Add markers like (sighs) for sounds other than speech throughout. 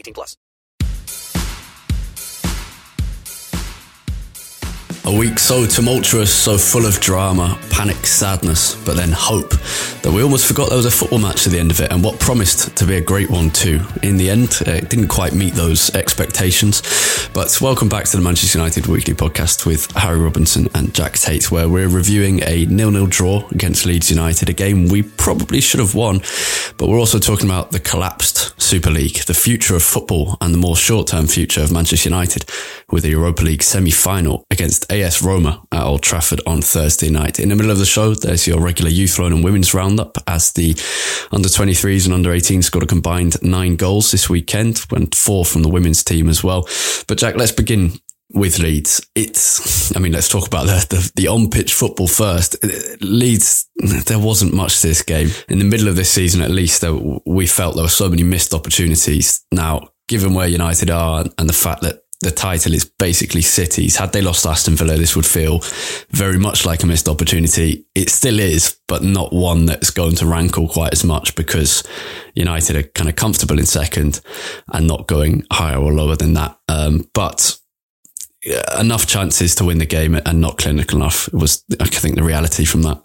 18 plus. A week so tumultuous, so full of drama, panic, sadness, but then hope that we almost forgot there was a football match at the end of it and what promised to be a great one too. In the end, uh, it didn't quite meet those expectations. But welcome back to the Manchester United Weekly Podcast with Harry Robinson and Jack Tait, where we're reviewing a nil-nil draw against Leeds United, a game we probably should have won. But we're also talking about the collapsed Super League, the future of football, and the more short-term future of Manchester United with the Europa League semi-final against AS Roma at Old Trafford on Thursday night. In the middle of the show, there's your regular youth loan and women's roundup as the under 23s and under 18s scored a combined nine goals this weekend, and four from the women's team as well. But Jack, let's begin with Leeds. It's, I mean, let's talk about the, the, the on pitch football first. Leeds, there wasn't much to this game. In the middle of this season, at least, we felt there were so many missed opportunities. Now, given where United are and the fact that the title is basically City's. Had they lost Aston Villa, this would feel very much like a missed opportunity. It still is, but not one that's going to rankle quite as much because United are kind of comfortable in second and not going higher or lower than that. Um, but enough chances to win the game and not clinical enough was, I think, the reality from that.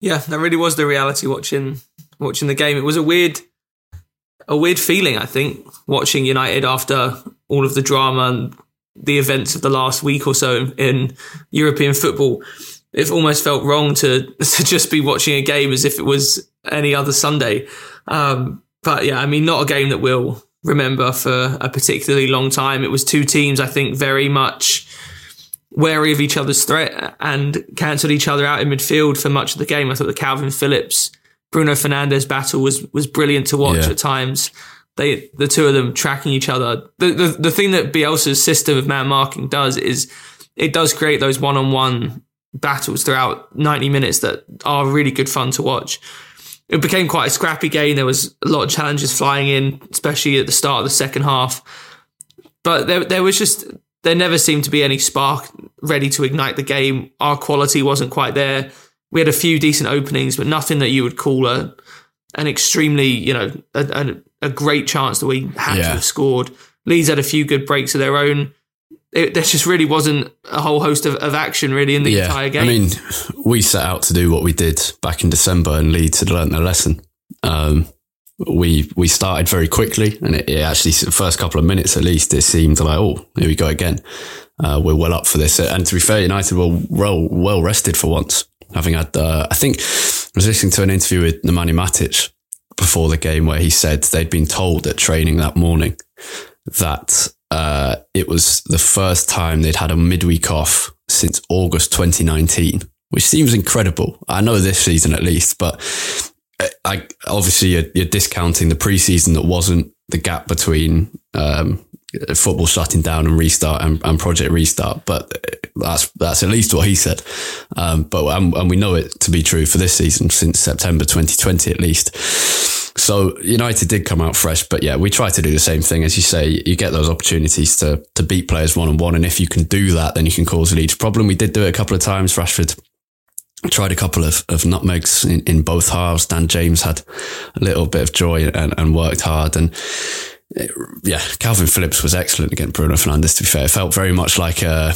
Yeah, that really was the reality watching watching the game. It was a weird a weird feeling, I think, watching United after all of the drama and the events of the last week or so in, European football. It almost felt wrong to (laughs) to just be watching a game as if it was any other Sunday. Um, but yeah, I mean, not a game that we'll remember for a particularly long time. It was two teams, I think, very much wary of each other's threat and cancelled each other out in midfield for much of the game. I thought the Kalvin Phillips Bruno Fernandes battle was was brilliant to watch Yeah. at times. They the two of them tracking each other. The, the the thing that Bielsa's system of man marking does is it does create those one on one battles throughout 90 minutes that are really good fun to watch. It became quite a scrappy game. There was a lot of challenges flying in, especially at the start of the second half. But there there was just there never seemed to be any spark ready to ignite the game. Our quality wasn't quite there. We had a few decent openings, but nothing that you would call a an extremely, you know, a, a, a great chance that we had to have scored. Leeds had a few good breaks of their own. It, there just really wasn't a whole host of, of action really in the entire game. I mean, we set out to do what we did back in December, and Leeds had learnt their lesson. Um, we we started very quickly, and it, it actually the first couple of minutes at least, it seemed like oh here we go again. Uh, we're well up for this, and to be fair, United were well well rested for once, having had uh, I think I was listening to an interview with Nemanja Matic before the game where he said they'd been told at training that morning that uh, it was the first time they'd had a midweek off since August 2019, which seems incredible. I know this season at least, but I, I obviously you're, you're discounting the preseason that wasn't the gap between um, Uh, football shutting down and restart and, and project restart. But uh, that's that's at least what he said. Um, but and, and we know it to be true for this season since September 2020 at least. So United did come out fresh, but yeah, we try to do the same thing. As you say, you get those opportunities to to beat players one on one, and if you can do that, then you can cause a Leeds problem. We did do it a couple of times. Rashford tried a couple of, of nutmegs in, in both halves. Dan James had a little bit of joy and, and worked hard. And it, yeah, Kalvin Phillips was excellent against Bruno Fernandes, to be fair. It felt very much like a,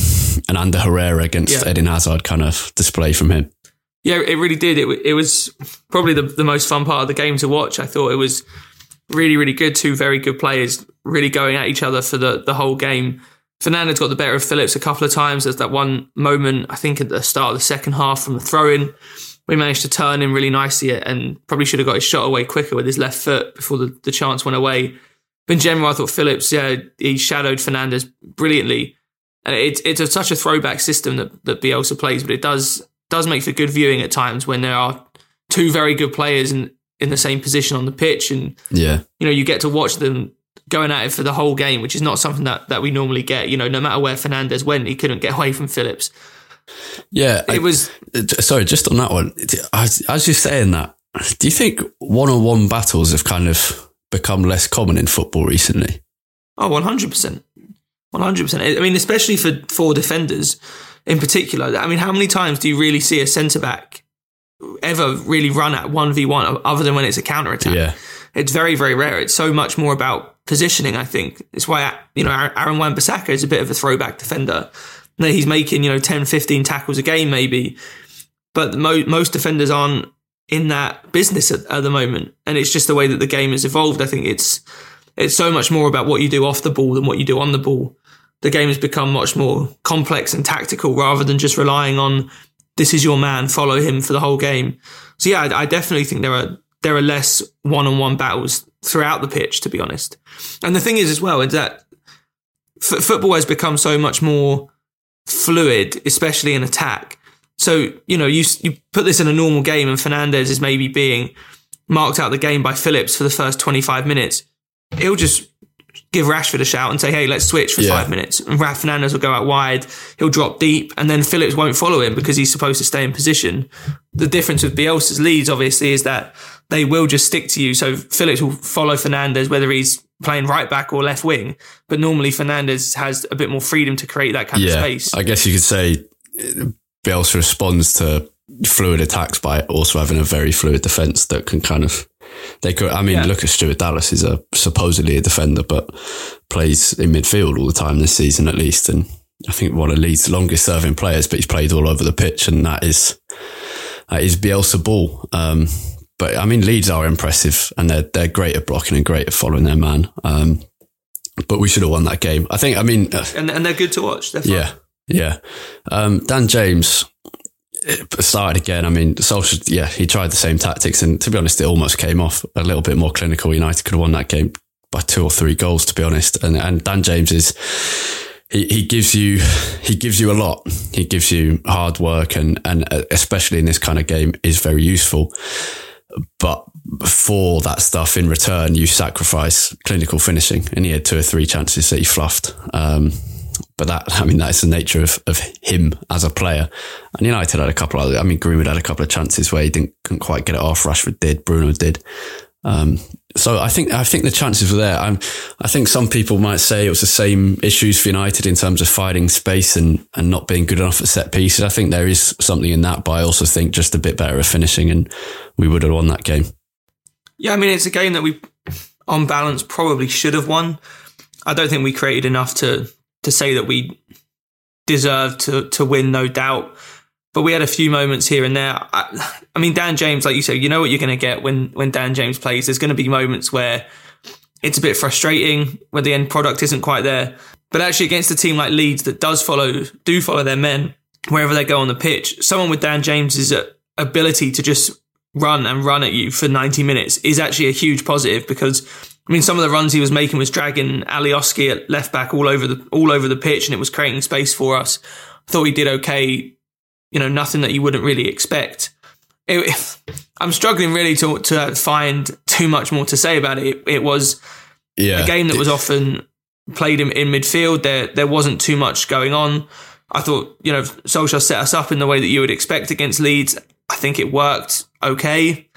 an Ander Herrera against Yeah. Eden Hazard kind of display from him. Yeah, it really did. It, it was probably the, the most fun part of the game to watch. I thought it was really, really good. Two very good players really going at each other for the, the whole game. Fernandes got the better of Phillips a couple of times. There's that one moment, I think, at the start of the second half from the throw in. We managed to turn him really nicely and probably should have got his shot away quicker with his left foot before the, the chance went away. But in general, I thought Phillips, yeah, he shadowed Fernandes brilliantly. And it's it's a, such a throwback system that, that Bielsa plays, but it does does make for good viewing at times when there are two very good players in, in the same position on the pitch and Yeah. you know you get to watch them going at it for the whole game, which is not something that, that we normally get. You know, no matter where Fernandes went, he couldn't get away from Phillips. Yeah. It was Uh, Sorry, just on that one, as, as you're saying that, do you think one on one battles have kind of become less common in football recently? Oh, 100%. 100%. I mean, especially for, for defenders in particular. I mean, how many times do you really see a centre back ever really run at 1v1 other than when it's a counter attack? Yeah. It's very, very rare. It's so much more about positioning, I think. It's why, you know, Aaron Wan-Bissaka is a bit of a throwback defender. Now, He's making, you know, 10, 15 tackles a game maybe, but mo- most defenders aren't in that business at, at the moment. And it's just the way that the game has evolved. I think it's, it's so much more about what you do off the ball than what you do on the ball. The game has become much more complex and tactical rather than just relying on this is your man, follow him for the whole game. So yeah, I, I definitely think there are there are less one-on-one battles throughout the pitch, to be honest. And the thing is, as well, is that f- football has become so much more fluid, especially in attack. So you know, you you put this in a normal game, and Fernandes is maybe being marked out the game by Phillips for the first twenty-five minutes. He'll just give Rashford a shout and say, "Hey, let's switch for Yeah. five minutes." And Raf Fernandes will go out wide. He'll drop deep, and then Phillips won't follow him because he's supposed to stay in position. The difference with Bielsa's Leeds, obviously, is that they will just stick to you. So Phillips will follow Fernandes whether he's playing right back or left wing. But normally Fernandes has a bit more freedom to create that kind of space. I guess you could say Bielsa responds to fluid attacks by also having a very fluid defense that can kind of they could. I mean, Yeah. look at Stuart Dallas. He's a supposedly a defender, but plays in midfield all the time this season at least, and I think one of Leeds' longest serving players. But he's played all over the pitch, and that is that is Bielsa ball. Um, but I mean, Leeds are impressive, and they're they're great at blocking and great at following their man. Um, but we should have won that game. I think. I mean, uh, and, and they're good to watch. They're yeah, yeah. Um, Dan James started again. I mean, Solskjaer, yeah, he tried the same tactics, and to be honest, it almost came off a little bit more clinical. United could have won that game by two or three goals, to be honest. And and Dan James is he, he gives you he gives you a lot. He gives you hard work, and and especially in this kind of game, is very useful. But for that stuff in return, you sacrifice clinical finishing, and he had two or three chances that he fluffed. Um, but that, (laughs) I mean, that's the nature of, of him as a player. And United had a couple of, I mean, Greenwood had a couple of chances where he didn't couldn't quite get it off. Rashford did, Bruno did. Um, so I think I think the chances were there. I'm, I think some people might say it was the same issues for United in terms of finding space and, and not being good enough at set pieces. I think there is something in that, but I also think just a bit better at finishing, and we would have won that game. Yeah, I mean, it's a game that we, on balance, probably should have won. I don't think we created enough to to say that we deserved to to win, no doubt. But we had a few moments here and there. I, I mean, Dan James, like you said, you know what you're going to get when when Dan James plays. There's going to be moments where it's a bit frustrating, where the end product isn't quite there. But actually, against a team like Leeds that does follow do follow their men wherever they go on the pitch, someone with Dan James's ability to just run and run at you for 90 minutes is actually a huge positive because I mean some of the runs he was making was dragging Alioski at left back all over the all over the pitch and it was creating space for us. I thought he did okay, you know, nothing that you wouldn't really expect. It, (laughs) I'm struggling really to to find too much more to say about it. It, it was Yeah, a game that was often played in, in midfield. There there wasn't too much going on. I thought, you know, Solskjaer set us up in the way that you would expect against Leeds. I think it worked okay.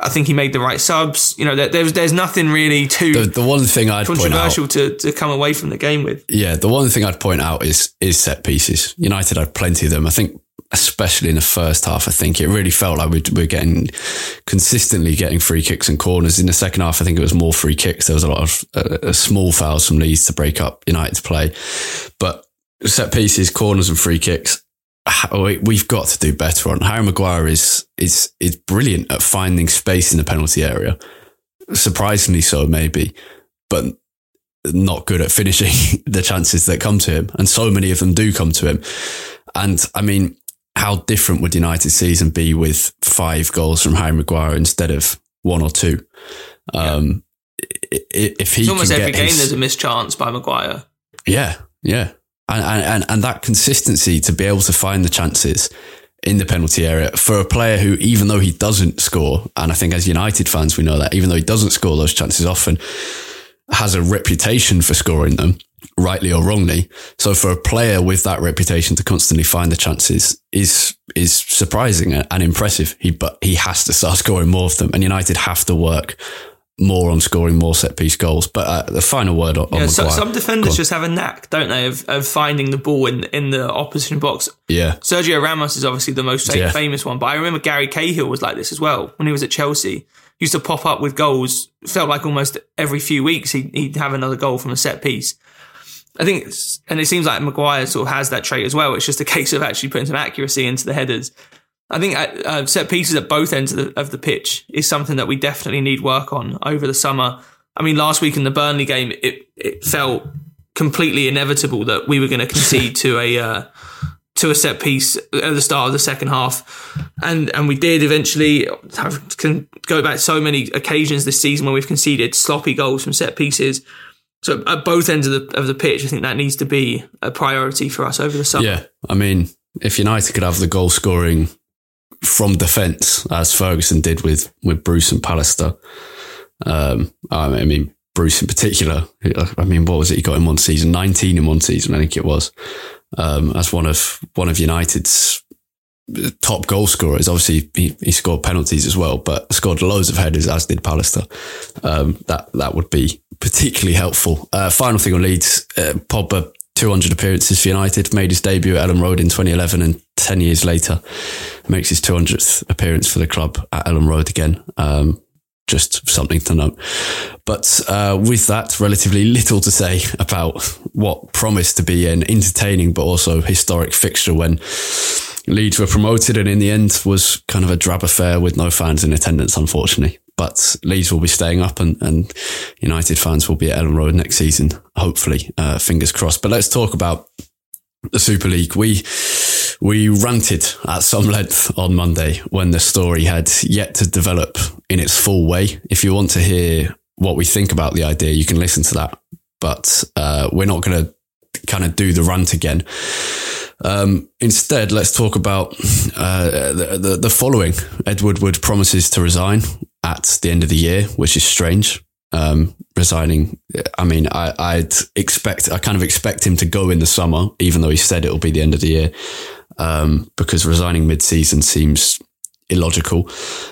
I think he made the right subs. You know, there, there's there's nothing really too The, the one thing I'd point out, controversial to, to come away from the game with. yeah, the one thing I'd point out is is set pieces. United had plenty of them. I think, especially in the first half, I think it really felt like we we're getting consistently getting free kicks and corners. In the second half, I think it was more free kicks. There was a lot of uh, uh, small fouls from Leeds to break up United's play, but set pieces, corners, and free kicks. How- we- We've got to do better on. Harry Maguire is is is brilliant at finding space in the penalty area. Surprisingly so, maybe, but not good at finishing (laughs) the chances that come to him. And so many of them do come to him. And I mean, how different would United's season be with five goals from Harry Maguire instead of one or two? Um, i- i- If he It's almost every game his- there's a missed chance by Maguire. yeah, yeah. And, and, and, that consistency to be able to find the chances in the penalty area for a player who, even though he doesn't score, and I think as United fans, we know that, even though he doesn't score those chances often, has a reputation for scoring them, rightly or wrongly. So for a player with that reputation to constantly find the chances is is surprising and impressive. He but he has to start (laughs) scoring more of them, and United have to work more on scoring more set piece goals. But uh, the final word on, on Yeah, so, Maguire. some defenders just have a knack, don't they, of, of finding the ball in in the opposition box. yeah. Sergio Ramos is obviously the most Yeah. famous one, but I remember Gary Cahill was like this as well when he was at Chelsea. He used to pop up with goals. Felt like almost every few weeks he'd, he'd have another goal from a set piece. I think, it's, and it seems like Maguire sort of has that trait as well. It's just a (laughs) case of actually putting some accuracy into the headers. I think uh, uh, set pieces at both ends of the, of the pitch is something that we definitely need work on over the summer. I mean, last week in the Burnley game, it it felt completely inevitable that we were going to concede to a uh, to a set piece at the start of the second half, and and we did eventually. Have, can go back so many occasions this season where we've conceded sloppy goals from set pieces. So at both ends of the of the pitch, I think that needs to be a priority for us over the summer. Yeah, I mean, if United could have the goal scoring from defence as Ferguson did with with Bruce and Pallister, um, I mean Bruce in particular. I mean, what was it? He got in one season, nineteen in one season, I think it was, um, as one of one of United's top goal scorers. Obviously, he, he scored penalties as well, but scored loads of headers, as did Pallister. Um, that that would be particularly helpful. Uh, final thing on Leeds, uh, Pogba, 200 appearances for United, made his debut at Elland Road in 2011, and 10 years later makes his 200th appearance for the club at Elland Road again. Um, just something to note. But uh, with that, relatively little to say about what promised to be an entertaining but also historic fixture when Leeds were promoted and in the end was kind of a drab affair with no fans in attendance, unfortunately. But Leeds will be staying up and, and United fans will be at Elland Road next season, hopefully. Uh, fingers crossed. But let's talk about the Super League. We we ranted at some length on Monday when the story had yet to develop in its full way. If you want to hear what we think about the idea, you can listen to that. But uh, we're not going to kind of do the rant again. Um, instead, let's talk about uh, the, the, the following. Ed Woodward promises to resign at the end of the year, which is strange. Um, resigning. I mean, I, I'd expect, I kind of expect him to go in the summer, even though he said it'll be the end of the year, um, because resigning mid-season seems illogical.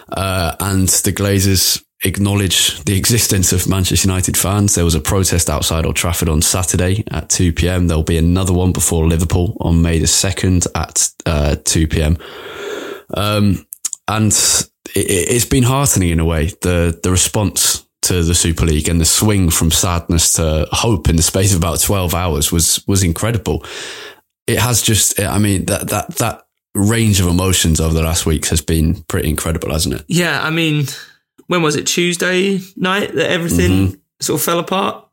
Uh, and the Glazers acknowledge the existence of Manchester United fans. There was a protest outside Old Trafford on Saturday at 2 p.m. There'll be another one before Liverpool on May the 2nd at uh, 2 p.m. Um, and it, it's been heartening in a way, the, the response to the Super League and the swing from sadness to hope in the space of about 12 hours was, was incredible. It has just, I mean, that, that, that range of emotions over the last weeks has been pretty incredible, hasn't it? Yeah, I mean, when was it? Tuesday night that everything Mm-hmm. sort of fell apart.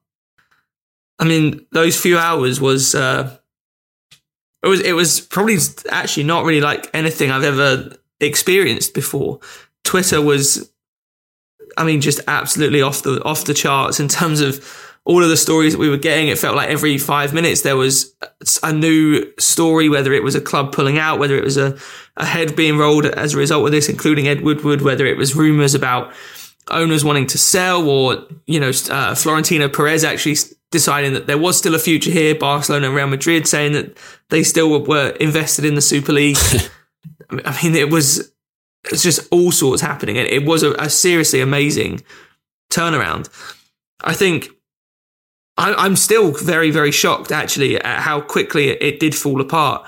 I mean, those few hours was uh, it was it was probably actually not really like anything I've ever experienced before. Twitter was, I mean, just absolutely off the off the charts in terms of all of the stories that we were getting. It felt like every five minutes there was a new story, whether it was a club pulling out, whether it was a, a head being rolled as a result of this, including Ed Woodward, whether it was rumours about owners wanting to sell or, you know, uh, Florentino Perez actually deciding that there was still a future here, Barcelona and Real Madrid saying that they still were invested in the Super League. (laughs) I mean, it was it's just all sorts happening. It, it was a, a seriously amazing turnaround. I think I, am still very, very shocked actually at how quickly it, it did fall apart.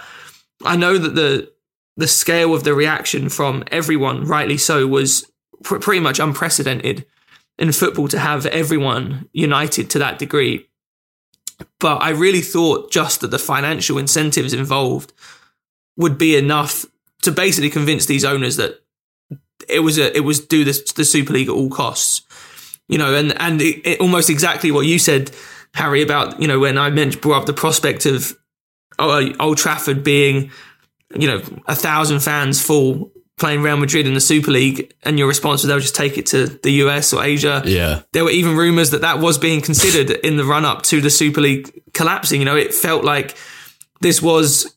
I know that the the scale of the reaction from everyone, rightly so, was pr- pretty much unprecedented in football to have everyone united to that degree. But I really thought just that the financial incentives involved would be enough to basically convince these owners that it was a it was do this the Super League at all costs. You know, and and it, it, almost exactly what you said, Harry, about you know when I mentioned brought up the prospect of uh, Old Trafford being, you know, a thousand fans full playing Real Madrid in the Super League, and your response was they'll just take it to the US or Asia. Yeah, there were even rumors that that was being considered in the run up to the Super League collapsing. You know, it felt like this was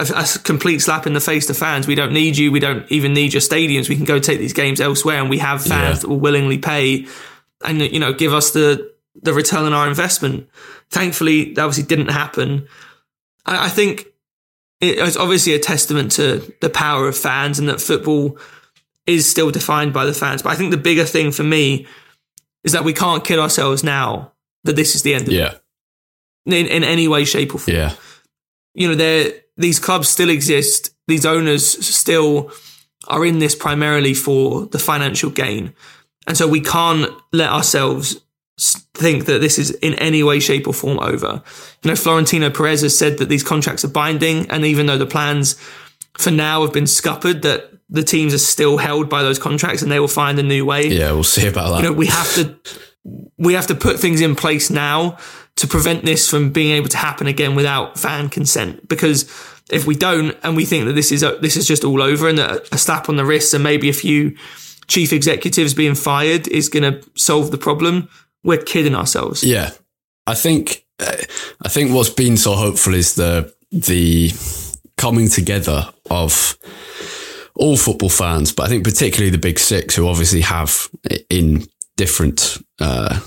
a, a, complete slap in the face to fans. We don't need you. We don't even need your stadiums. We can go take these games elsewhere, and we have fans yeah. that will willingly pay and you know give us the the return on our investment. Thankfully, that obviously didn't happen. I, I think it's obviously a testament to the power of fans and that football is still defined by the fans. But I think the bigger thing for me is that we can't kid ourselves now that this is the end of yeah. it. In, in any way, shape, or form. Yeah. You know, there these clubs still exist. These owners still are in this primarily for the financial gain. And so we can't let ourselves think that this is in any way, shape, or form over. You know, Florentino Perez has said that these contracts are binding, and even though the plans for now have been scuppered, that the teams are still held by those contracts and they will find a new way. Yeah, we'll see about that. You know, we have to we have to put things in place now to prevent this from being able to happen again without fan consent. Because if we don't, and we think that this is a, this is just all over, and a, a slap on the wrist, and maybe a few chief executives being fired is going to solve the problem, we're kidding ourselves. Yeah, I think I think what's been so hopeful is the the coming together of all football fans, but I think particularly the big six, who obviously have in different uh,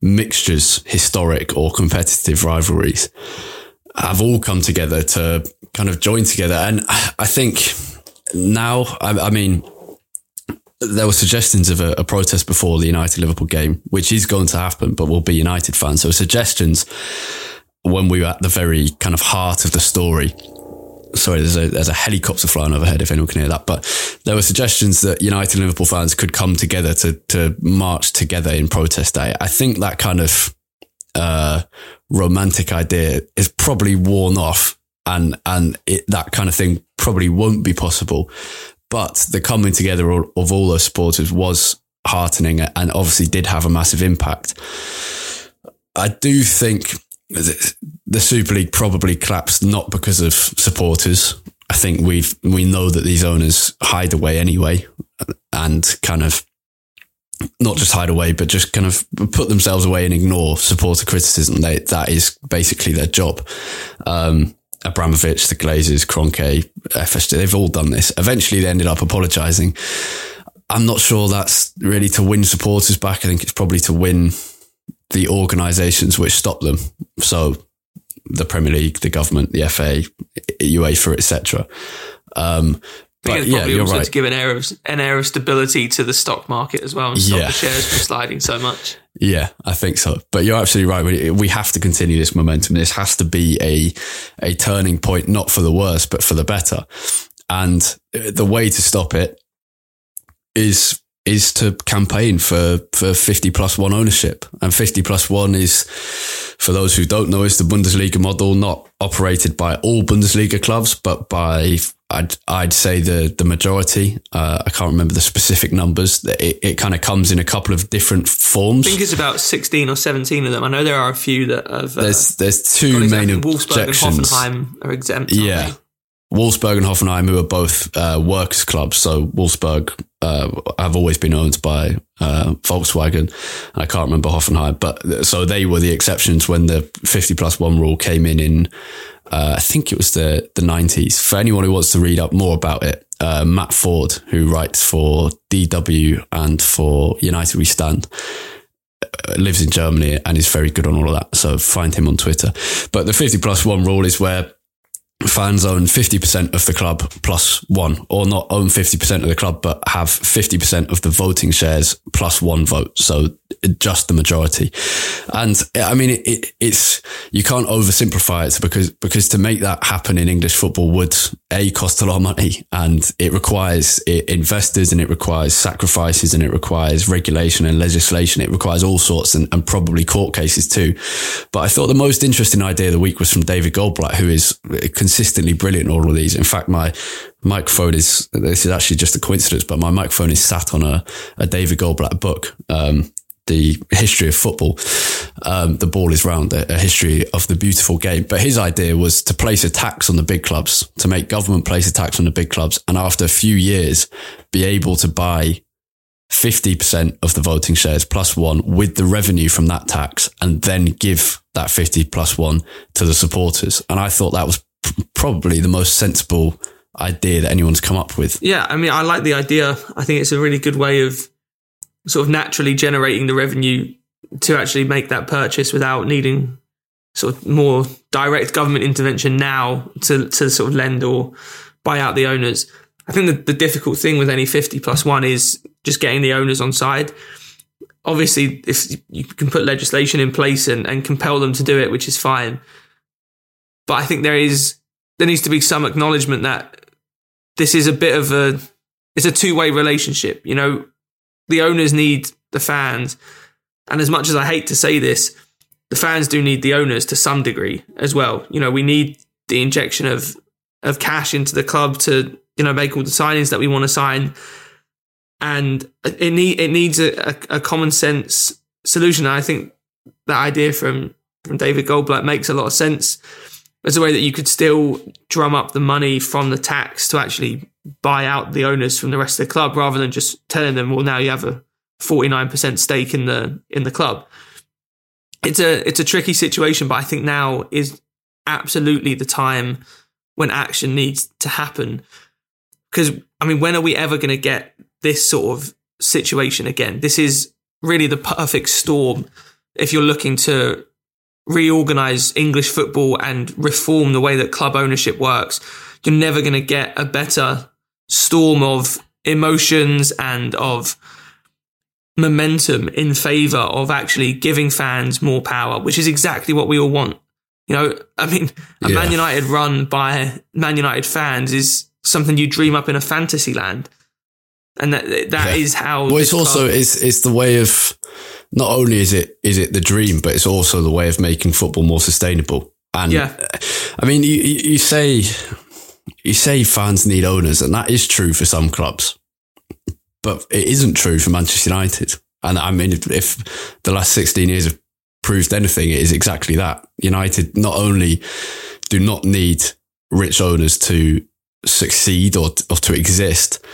mixtures, historic or competitive rivalries, have all come together to kind of join together. And I think now, I, I mean, there were suggestions of a, a, protest before the United Liverpool game, which is going to happen, but we'll be United fans. So suggestions when we were at the very kind of heart of the story. Sorry, there's a there's a helicopter flying overhead. If anyone can hear that, but there were suggestions that United and Liverpool fans could come together to to march together in protest day. I think that kind of uh, romantic idea is probably worn off, and and it, that kind of thing probably won't be possible. But the coming together of, of all those supporters was heartening and obviously did have a massive impact. I do think the Super League probably collapsed not because of supporters. I think we've we know that these owners hide away anyway, and kind of not just hide away, but just kind of put themselves away and ignore supporter criticism. They, that is basically their job. Um, Abramovich, the Glazers, Kroenke, FSG, they've all done this. Eventually they ended up apologising. I'm not sure that's really to win supporters back. I think it's probably to win the organisations which stop them. So the Premier League, the government, the FA, UEFA, etc. Um, I think it's probably yeah, also right. to give an air of an air of stability to the stock market as well and stop yeah. the shares from sliding so much. (laughs) Yeah, I think so. But you're absolutely right. We, we have to continue this momentum. This has to be a a turning point, not for the worse, but for the better. And the way to stop it is is to campaign for, for 50 plus one ownership. And 50 plus one is, for those who don't know, is the Bundesliga model, not operated by all Bundesliga clubs, but by I'd I'd say the the majority. Uh, I can't remember the specific numbers. It, it kind of comes in a couple of different forms. I think it's about sixteen or seventeen of them. I know there are a few that have. Uh, there's there's two main Wolfsburg objections. and Hoffenheim are exempt. Yeah, Wolfsburg and Hoffenheim, who are both uh, works clubs. So Wolfsburg uh, have always been owned by uh, Volkswagen. I can't remember Hoffenheim, but so they were the exceptions when the fifty plus one rule came in in uh, I think it was the the nineties. For anyone who wants to read up more about it, uh, Matt Ford, who writes for DW and for United We Stand, uh, lives in Germany and is very good on all of that. So find him on Twitter. But the fifty plus one rule is where fans own 50% of the club plus one, or not own 50% of the club, but have 50% of the voting shares plus one vote. So just the majority. And I mean, it, it, it's, you can't oversimplify it because, because to make that happen in English football would A, cost a lot of money and it requires investors and it requires sacrifices and it requires regulation and legislation. It requires all sorts and, and probably court cases too. But I thought the most interesting idea of the week was from David Goldblatt, who is consistently brilliant all of these. In fact, my microphone is, this is actually just a coincidence, but my microphone is sat on a, a David Goldblatt book. Um, the history of football. Um, the ball is round, a, a, history of the beautiful game. But his idea was to place a tax on the big clubs, to make government place a tax on the big clubs. And after a few years, be able to buy 50% of the voting shares plus one with the revenue from that tax and then give that 50 plus one to the supporters. And I thought that was probably the most sensible idea that anyone's come up with. Yeah, I mean, I like the idea. I think it's a really good way of sort of naturally generating the revenue to actually make that purchase without needing sort of more direct government intervention now to, to sort of lend or buy out the owners. I think the, the difficult thing with any 50 plus one is just getting the owners on side. Obviously, if you can put legislation in place and, and compel them to do it, which is fine. But I think there is there needs to be some acknowledgement that this is a bit of a it's a two way relationship. You know, the owners need the fans, and as much as I hate to say this, the fans do need the owners to some degree as well. You know, we need the injection of of cash into the club to you know make all the signings that we want to sign, and it need it needs a, a, a common sense solution. And I think that idea from from David Goldblatt makes a lot of sense as a way that you could still drum up the money from the tax to actually buy out the owners from the rest of the club rather than just telling them, well, now you have a 49% stake in the in the club. It's a it's a tricky situation, but I think now is absolutely the time when action needs to happen. Because I mean, when are we ever going to get this sort of situation again? This is really the perfect storm if you're looking to reorganize English football and reform the way that club ownership works, you're never going to get a better storm of emotions and of momentum in favor of actually giving fans more power, which is exactly what we all want. You know, I mean, a yeah. Man United run by Man United fans is something you dream up in a fantasy land. And that that yeah. is how Well it's also it's it's the way of not only is it is it the dream, but it's also the way of making football more sustainable. And yeah. I mean, you, you say you say fans need owners, and that is true for some clubs, but it isn't true for Manchester United. And I mean, if, if the last sixteen years have proved anything, it is exactly that. United not only do not need rich owners to succeed or, or to exist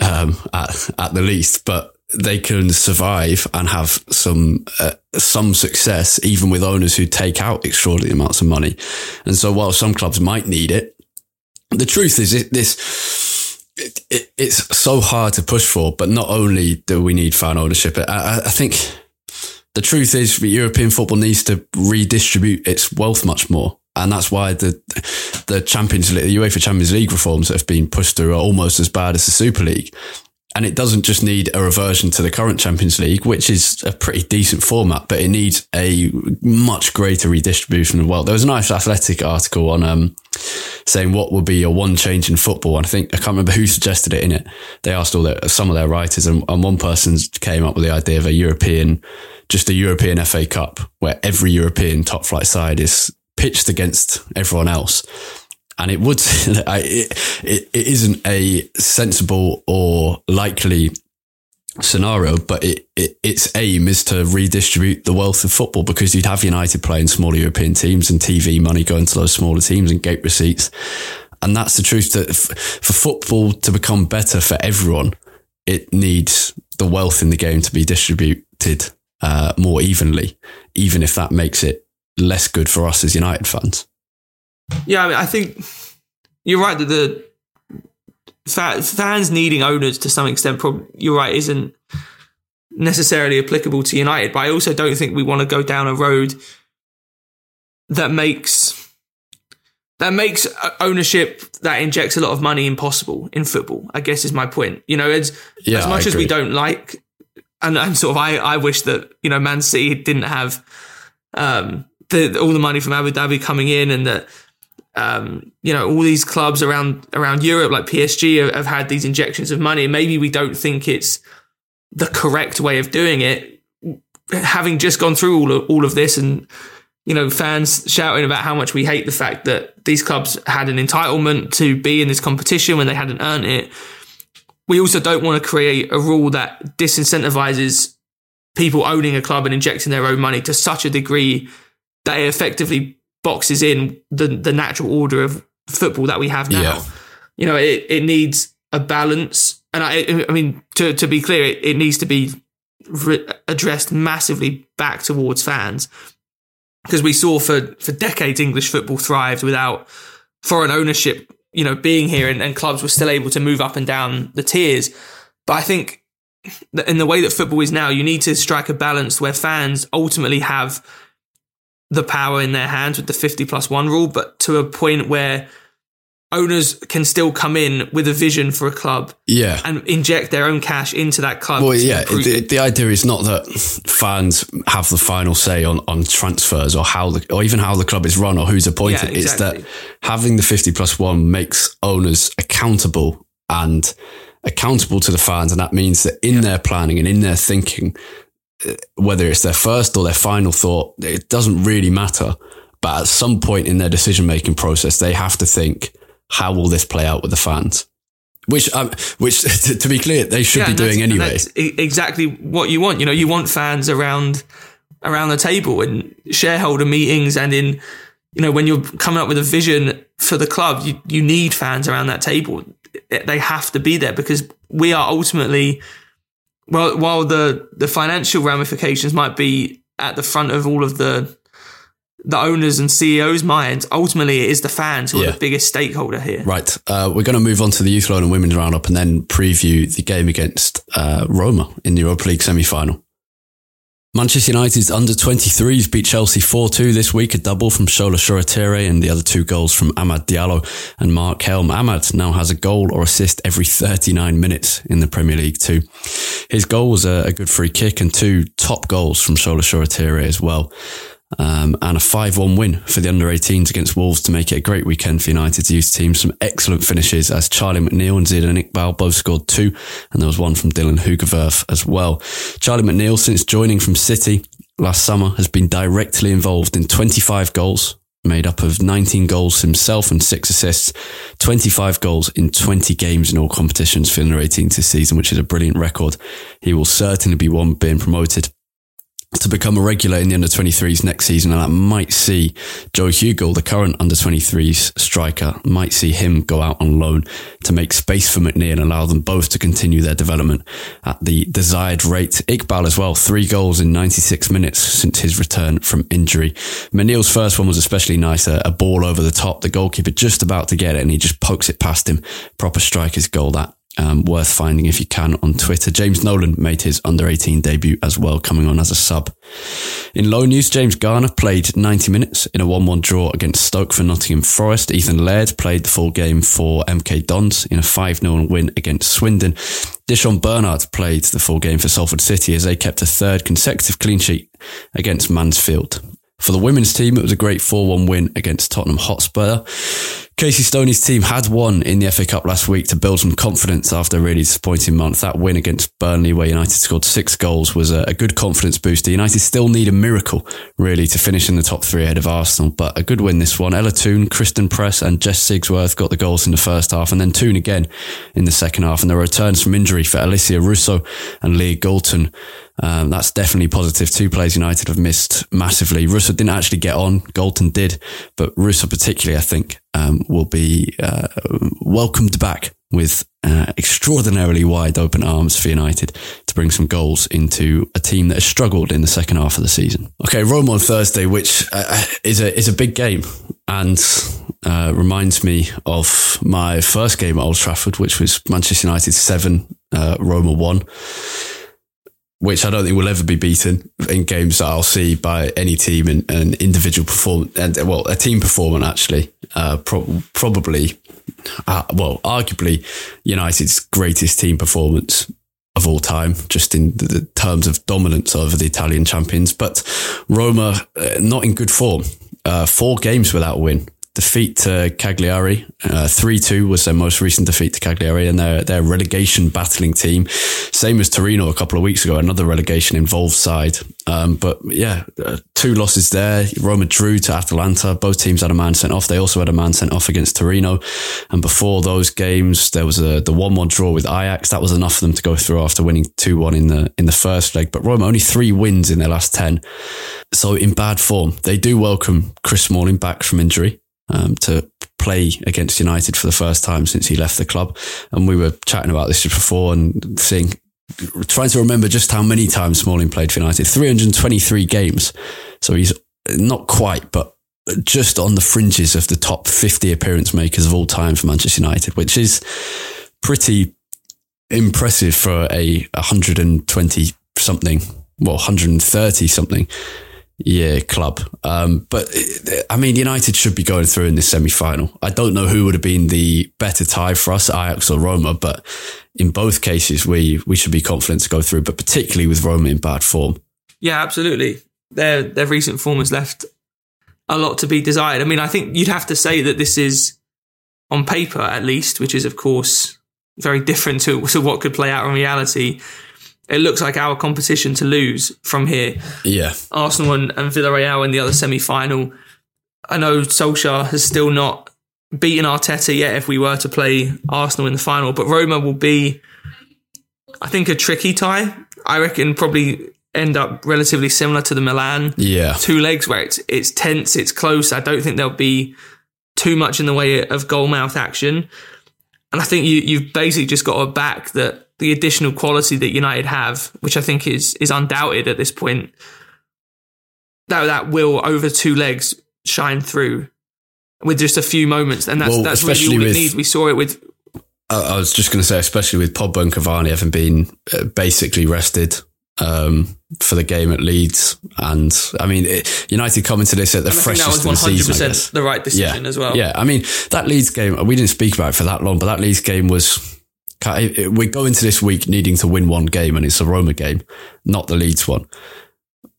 um, at, at the least, but they can survive and have some uh, some success even with owners who take out extraordinary amounts of money. And so, while some clubs might need it, the truth is it, this it, it, it's so hard to push for. But not only do we need fan ownership, I, I think the truth is that European football needs to redistribute its wealth much more. And that's why the the Champions League, the UEFA Champions League reforms that have been pushed through are almost as bad as the Super League and it doesn't just need a reversion to the current Champions League, which is a pretty decent format, but it needs a much greater redistribution of wealth. There was a nice athletic article on um, saying what would be a one change in football. And I think I can't remember who suggested it in it. They asked all their, some of their writers, and, and one person came up with the idea of a European, just a European FA Cup, where every European top flight side is pitched against everyone else and it would (laughs) it, it, it isn't a sensible or likely scenario, but it, it, its aim is to redistribute the wealth of football because you'd have United playing smaller European teams and TV money going to those smaller teams and gate receipts. And that's the truth that f- for football to become better for everyone, it needs the wealth in the game to be distributed uh, more evenly, even if that makes it less good for us as United fans. Yeah, I mean, I think you're right that the fans needing owners to some extent, probably, you're right, isn't necessarily applicable to United. But I also don't think we want to go down a road that makes that makes ownership that injects a lot of money impossible in football. I guess is my point. You know, as Yeah, as much as we don't like, and, and sort of I I wish that you know Man City didn't have um the all the money from Abu Dhabi coming in and that um, you know, all these clubs around around Europe, like PSG, have, have had these injections of money. Maybe we don't think it's the correct way of doing it. Having just gone through all of, all of this, and you know, fans shouting about how much we hate the fact that these clubs had an entitlement to be in this competition when they hadn't earned it. We also don't want to create a rule that disincentivizes people owning a club and injecting their own money to such a degree that it effectively boxes in the the natural order of football that we have now. Yeah. You know, it, it needs a balance, and I I mean to to be clear, it, it needs to be re- addressed massively back towards fans because we saw for for decades English football thrived without foreign ownership. You know, being here and, and clubs were still able to move up and down the tiers. But I think in the way that football is now, you need to strike a balance where fans ultimately have the power in their hands with the 50 plus one rule, but to a point where owners can still come in with a vision for a club Yeah. and inject their own cash into that club. Well, yeah, the, the idea is not that fans have the final say on, on transfers or how the, or even how the club is run or who's appointed. Yeah, It's that having the 50 plus one makes owners accountable and accountable to the fans. And that means that in their planning and in their thinking, whether it's their first or their final thought, it doesn't really matter. But at some point in their decision making process, they have to think, how will this play out with the fans? Which, um, which (laughs) to, be clear, they should Yeah, be doing anyway. that's exactly what you want. You know, you want fans around around the table in shareholder meetings and in you know when you're coming up with a vision for the club, you you need fans around that table. They have to be there because we are ultimately well while the the financial ramifications might be at the front of all of the the owners and CEOs' minds, ultimately it is the fans who are the biggest stakeholder here. Right. Uh, we're going to move on to the Youth Loan and Women's Roundup and then preview the game against uh, Roma in the Europa League semi final. Manchester United's under 23s beat Chelsea 4 2 this week, a double from Shola Shoretire and the other two goals from Amad Diallo and Mark Helm. Amad now has a goal or assist every 39 minutes in the Premier League, too. His goal was a, good free kick and two top goals from Shola Shoretire as well. Um, and a 5-1 win for the under-18s against Wolves to make it a great weekend for United's youth team. Some excellent finishes as Charlie McNeill and Zidane Iqbal both scored two, and there was one from Dillon Hoogewerf as well. Charlie McNeill, since joining from City last summer, has been directly involved in 25 goals, made up of 19 goals himself and six assists, 25 goals in 20 games in all competitions for the under-18s this season, which is a brilliant record. He will certainly be one being promoted to become a regular in the under 23s next season, and that might see Joe Hugill, the current under 23s striker, might see him go out on loan to make space for McNeill and allow them both to continue their development at the desired rate. Iqbal as well, three goals in 96 minutes since his return from injury. McNeill's first one was especially nice, a, a ball over the top, the goalkeeper just about to get it, and he just pokes it past him. Proper striker's goal that um, worth finding if you can on Twitter. James Nolan made his under 18 debut as well, coming on as a sub. In low news, James Garner played 90 minutes in a 1 1 draw against Stoke for Nottingham Forest. Ethan Laird played the full game for MK Dons in a 5 0 win against Swindon. Di'Shon Bernard played the full game for Salford City as they kept a third consecutive clean sheet against Mansfield. For the women's team, it was a great 4-1 win against Tottenham Hotspur. Casey Stoney's team had won in the FA Cup last week to build some confidence after a really disappointing month. That win against Burnley, where United scored six goals, was a, a good confidence booster. United still need a miracle, really, to finish in the top three ahead of Arsenal, but a good win this one. Ella Toone, Christen Press, and Jess Sigsworth got the goals in the first half, and then Toone again in the second half. And there were returns from injury for Alessia Russo and Leah Galton. Um, that's definitely positive. Two players United have missed massively. Russo didn't actually get on. Galton did, but Russo particularly, I think, um, will be uh, welcomed back with uh, extraordinarily wide open arms for United to bring some goals into a team that has struggled in the second half of the season. Okay, Rome on Thursday, which uh, is a is a big game and uh, reminds me of my first game at Old Trafford, which was Manchester United seven, uh, Roma one which I don't think will ever be beaten in games that I'll see by any team and an individual performance and well, a team performance actually, uh, pro- probably, uh, well, arguably United's greatest team performance of all time, just in the, the terms of dominance over the Italian champions. But Roma, uh, not in good form. Uh, four games without a win defeat to Cagliari. Uh, 3 2 was their most recent defeat to Cagliari and their, their relegation battling team. Same as Torino a couple of weeks ago, another relegation involved side. Um, but yeah, uh, two losses there. Roma drew to Atalanta. Both teams had a man sent off. They also had a man sent off against Torino. And before those games, there was a, the 1 1 draw with Ajax. That was enough for them to go through after winning 2 1 in the, in the first leg. But Roma only three wins in their last 10. So in bad form. They do welcome Chris Smalling back from injury um, to play against United for the first time since he left the club. And we were chatting about this before and seeing, trying to remember just how many times Smalling played for United 323 games. So he's not quite, but just on the fringes of the top 50 appearance makers of all time for Manchester United, which is pretty impressive for a 120 something, well, 130 something yeah, club. Um, but I mean, United should be going through in this semi final. I don't know who would have been the better tie for us, Ajax or Roma, but in both cases, we, we should be confident to go through, but particularly with Roma in bad form. Yeah, absolutely. Their, their recent form has left a lot to be desired. I mean, I think you'd have to say that this is, on paper at least, which is, of course, very different to, to what could play out in reality it looks like our competition to lose from here. Yeah. Arsenal and, and Villarreal in the other semi final. I know Solskjaer has still not beaten Arteta yet if we were to play Arsenal in the final, but Roma will be, I think, a tricky tie. I reckon probably end up relatively similar to the Milan yeah. two legs where it's it's tense, it's close. I don't think there'll be too much in the way of goal mouth action. And I think you you've basically just got to back that the additional quality that United have, which I think is is undoubted at this point, that that will over two legs shine through with just a few moments, and that's well, that's really all with, it needs. We saw it with. I was just going to say, especially with Pogba and Cavani having been uh, basically rested um, for the game at Leeds, and I mean, it, United come into this at the freshest that was 100% of the season. The right decision yeah. as well. Yeah, I mean that Leeds game. We didn't speak about it for that long, but that Leeds game was we go into this week needing to win one game, and it's a Roma game, not the Leeds one.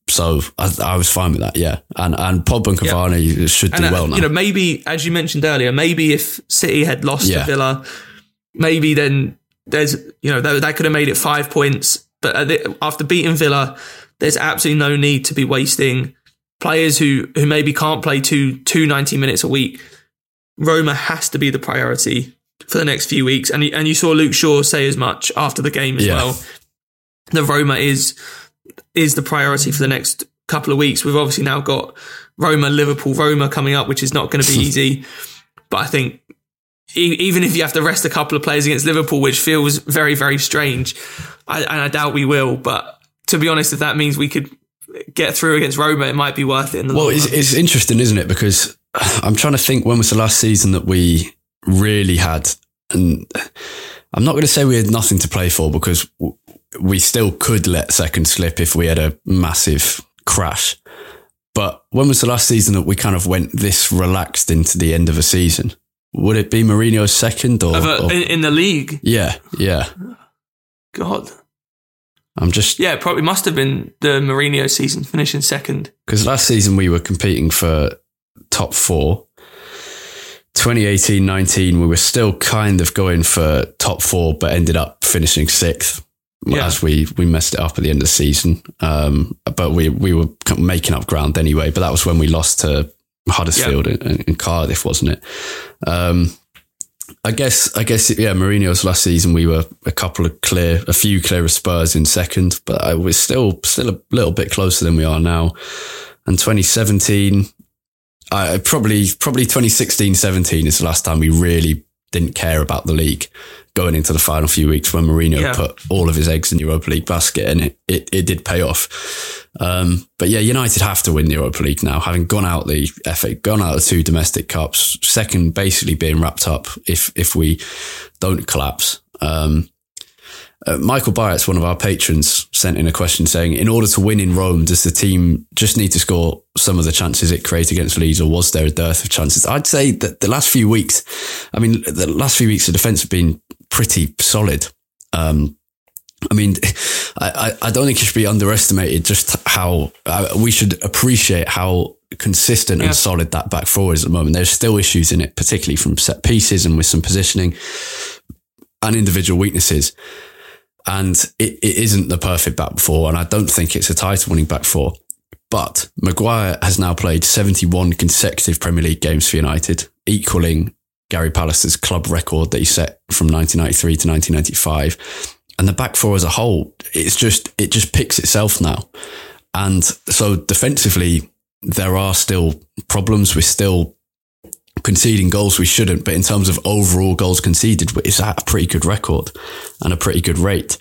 So I, I was fine with that, yeah. And and Pogba and Cavani should do and, uh, well now. You know, maybe as you mentioned earlier, maybe if City had lost yeah. to Villa, maybe then there's you know that, that could have made it five points. But after beating Villa, there's absolutely no need to be wasting players who who maybe can't play two two 90 minutes a week. Roma has to be the priority for the next few weeks. And and you saw Luke Shaw say as much after the game as yeah. well. The Roma is is the priority for the next couple of weeks. We've obviously now got Roma, Liverpool, Roma coming up, which is not going to be (laughs) easy. But I think even if you have to rest a couple of players against Liverpool, which feels very, very strange, I, and I doubt we will. But to be honest, if that means we could get through against Roma, it might be worth it. In the well, it's, it's, interesting, isn't it? Because (sighs) I'm trying to think when was the last season that we really had, and I'm not going to say we had nothing to play for because we still could let second slip if we had a massive crash. But when was the last season that we kind of went this relaxed into the end of a season? Would it be Mourinho's second or, a, or in, in, the league? Yeah, yeah. God, I'm just yeah. Probably must have been the Mourinho season, finishing second. Because last season we were competing for top four, 2018 19, we were still kind of going for top four, but ended up finishing sixth yeah. as we, we messed it up at the end of the season. Um, but we, we were making up ground anyway. But that was when we lost to Huddersfield yeah. and, and, Cardiff, wasn't it? Um, I guess, I guess, yeah, Mourinho's last season, we were a couple of clear, a few clear Spurs in second, but I was still, still a little bit closer than we are now. And 2017, uh, probably probably 2016 17 is the last time we really didn't care about the league going into the final few weeks when Mourinho yeah. put all of his eggs in the Europa League basket and it, it, it did pay off. Um, but yeah, United have to win the Europa League now, having gone out the FA, gone out the two domestic cups, second basically being wrapped up if, if we don't collapse. Um, Uh, Michael Byat's one of our patrons sent in a question saying, in order to win in Rome, does the team just need to score some of the chances it created against Leeds or was there a dearth of chances? I'd say that the last few weeks, I mean, the last few weeks, the defence have been pretty solid. Um, I mean, (laughs) I, I don't think it should be underestimated just how uh, we should appreciate how consistent yeah. and solid that back four is at the moment. There's still issues in it, particularly from set pieces and with some positioning and individual weaknesses. And it, it isn't the perfect back four. And I don't think it's a title winning back four. But Maguire has now played 71 consecutive Premier League games for United, equaling Gary Pallister's club record that he set from 1993 to 1995. And the back four as a whole, it's just, it just picks itself now. And so defensively, there are still problems. We're still conceding goals we shouldn't, but in terms of overall goals conceded, it's at a pretty good record and a pretty good rate.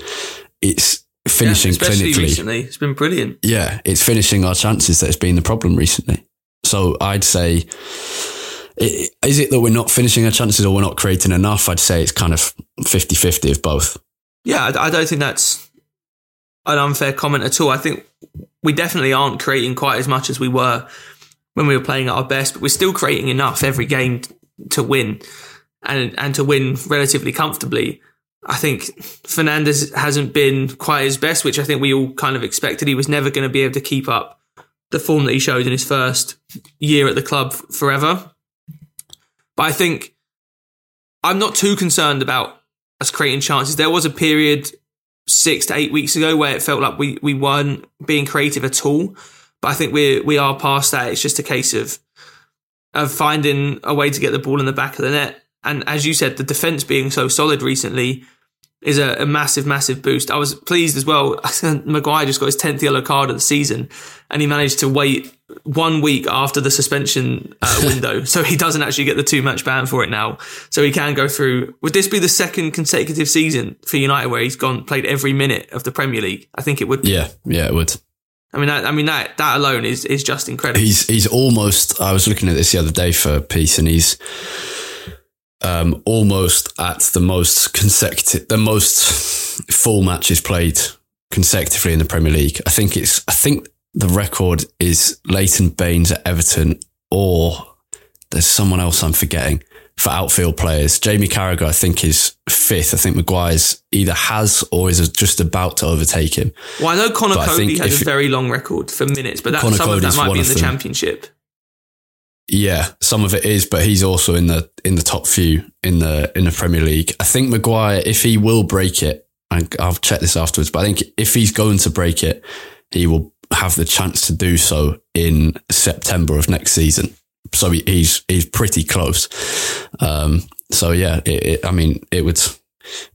It's finishing yeah, clinically. Recently, it's been brilliant. Yeah, it's finishing our chances that has been the problem recently. So I'd say, is it that we're not finishing our chances or we're not creating enough? I'd say it's kind of 50 50 of both. Yeah, I don't think that's an unfair comment at all. I think we definitely aren't creating quite as much as we were when we were playing at our best, but we're still creating enough every game to win and and to win relatively comfortably. I think Fernandes hasn't been quite his best, which I think we all kind of expected. He was never going to be able to keep up the form that he showed in his first year at the club forever. But I think I'm not too concerned about us creating chances. There was a period six to eight weeks ago where it felt like we, we weren't being creative at all. But I think we we are past that. It's just a case of of finding a way to get the ball in the back of the net. And as you said, the defense being so solid recently is a, a massive, massive boost. I was pleased as well. (laughs) Maguire just got his 10th yellow card of the season and he managed to wait one week after the suspension uh, (laughs) window. so he doesn't actually get the two match ban for it now. So he can go through. Would this be the second consecutive season for United where he's gone, played every minute of the Premier League? I think it would. Yeah. Yeah, it would. I mean, that, I mean that that alone is is just incredible. He's he's almost. I was looking at this the other day for a piece, and he's um, almost at the most consecutive, the most full matches played consecutively in the Premier League. I think it's. I think the record is Leighton Baines at Everton, or there's someone else I'm forgetting for outfield players. Jamie Carragher, I think, is fifth. I think Maguire's either has or is just about to overtake him. Well, I know Conor Coady has a very long record for minutes, but that, some of that might be in the championship. Yeah, some of it is, but he's also in the in the top few in the in the Premier League. I think Maguire, if he will break it, and I'll check this afterwards, but I think if he's going to break it, he will have the chance to do so in September of next season so he, he's he's pretty close. Um, so yeah, it, it, I mean, it would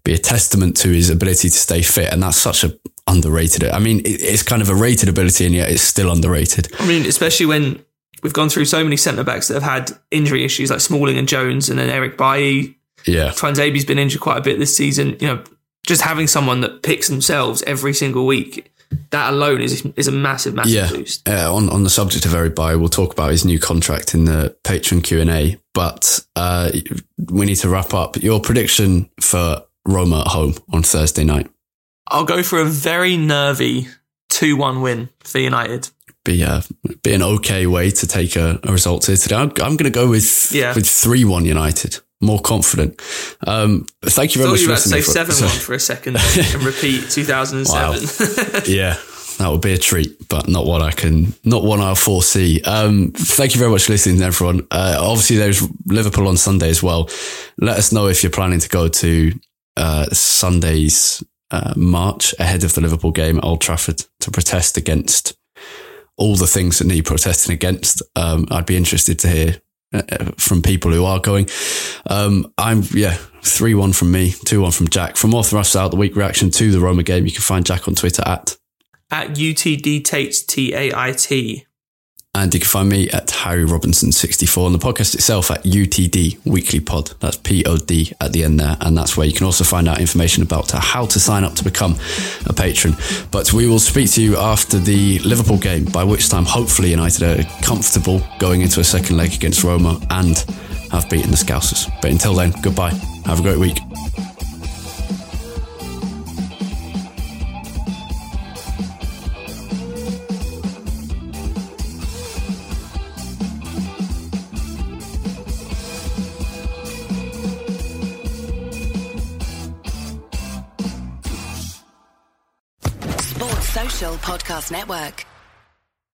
be a testament to his ability to stay fit, and that's such a underrated. I mean, it, it's kind of a rated ability, and yet it's still underrated. I mean, especially when we've gone through so many centre backs that have had injury issues, like Smalling and Jones, and then Eric Bailly. Yeah, Tuanzebe's been injured quite a bit this season. You know, just having someone that picks themselves every single week that alone is is a massive, massive yeah. boost. Uh, on on the subject of Eric Bailly, we'll talk about his new contract in the Patreon Q and A. But uh, we need to wrap up. Your prediction for Roma at home on Thursday night? I'll go for a very nervy two one win for United. Be a uh, be an okay way to take a, a result here today. I'm, I'm going to go with yeah. with three one United more confident. Um, thank you very much. You for listening. Say seven one for a second and repeat (laughs) two thousand and seven. (laughs) yeah, that would be a treat, but not what I can, not one I'll foresee. Um, thank you very much for listening, everyone. Uh, obviously, there's Liverpool on Sunday as well. Let us know if you're planning to go to uh, Sunday's uh, march ahead of the Liverpool game at Old Trafford to protest against all the things that need protesting against. Um, I'd be interested to hear from people who are going. Um, I'm, yeah, 3 1 from me, 2 1 from Jack. From more Thrust Out, the week reaction to the Roma game, you can find Jack on Twitter at. At UTD Tait, T A I T. And you can find me at Harry Robinson64 and the podcast itself at UTD Weekly Pod. That's P O D at the end there. And that's where you can also find out information about how to sign up to become a patron. But we will speak to you after the Liverpool game, by which time hopefully United are comfortable going into a second leg against Roma and have beaten the Scousers. But until then, goodbye. Have a great week. Podcast Network.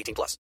18 plus.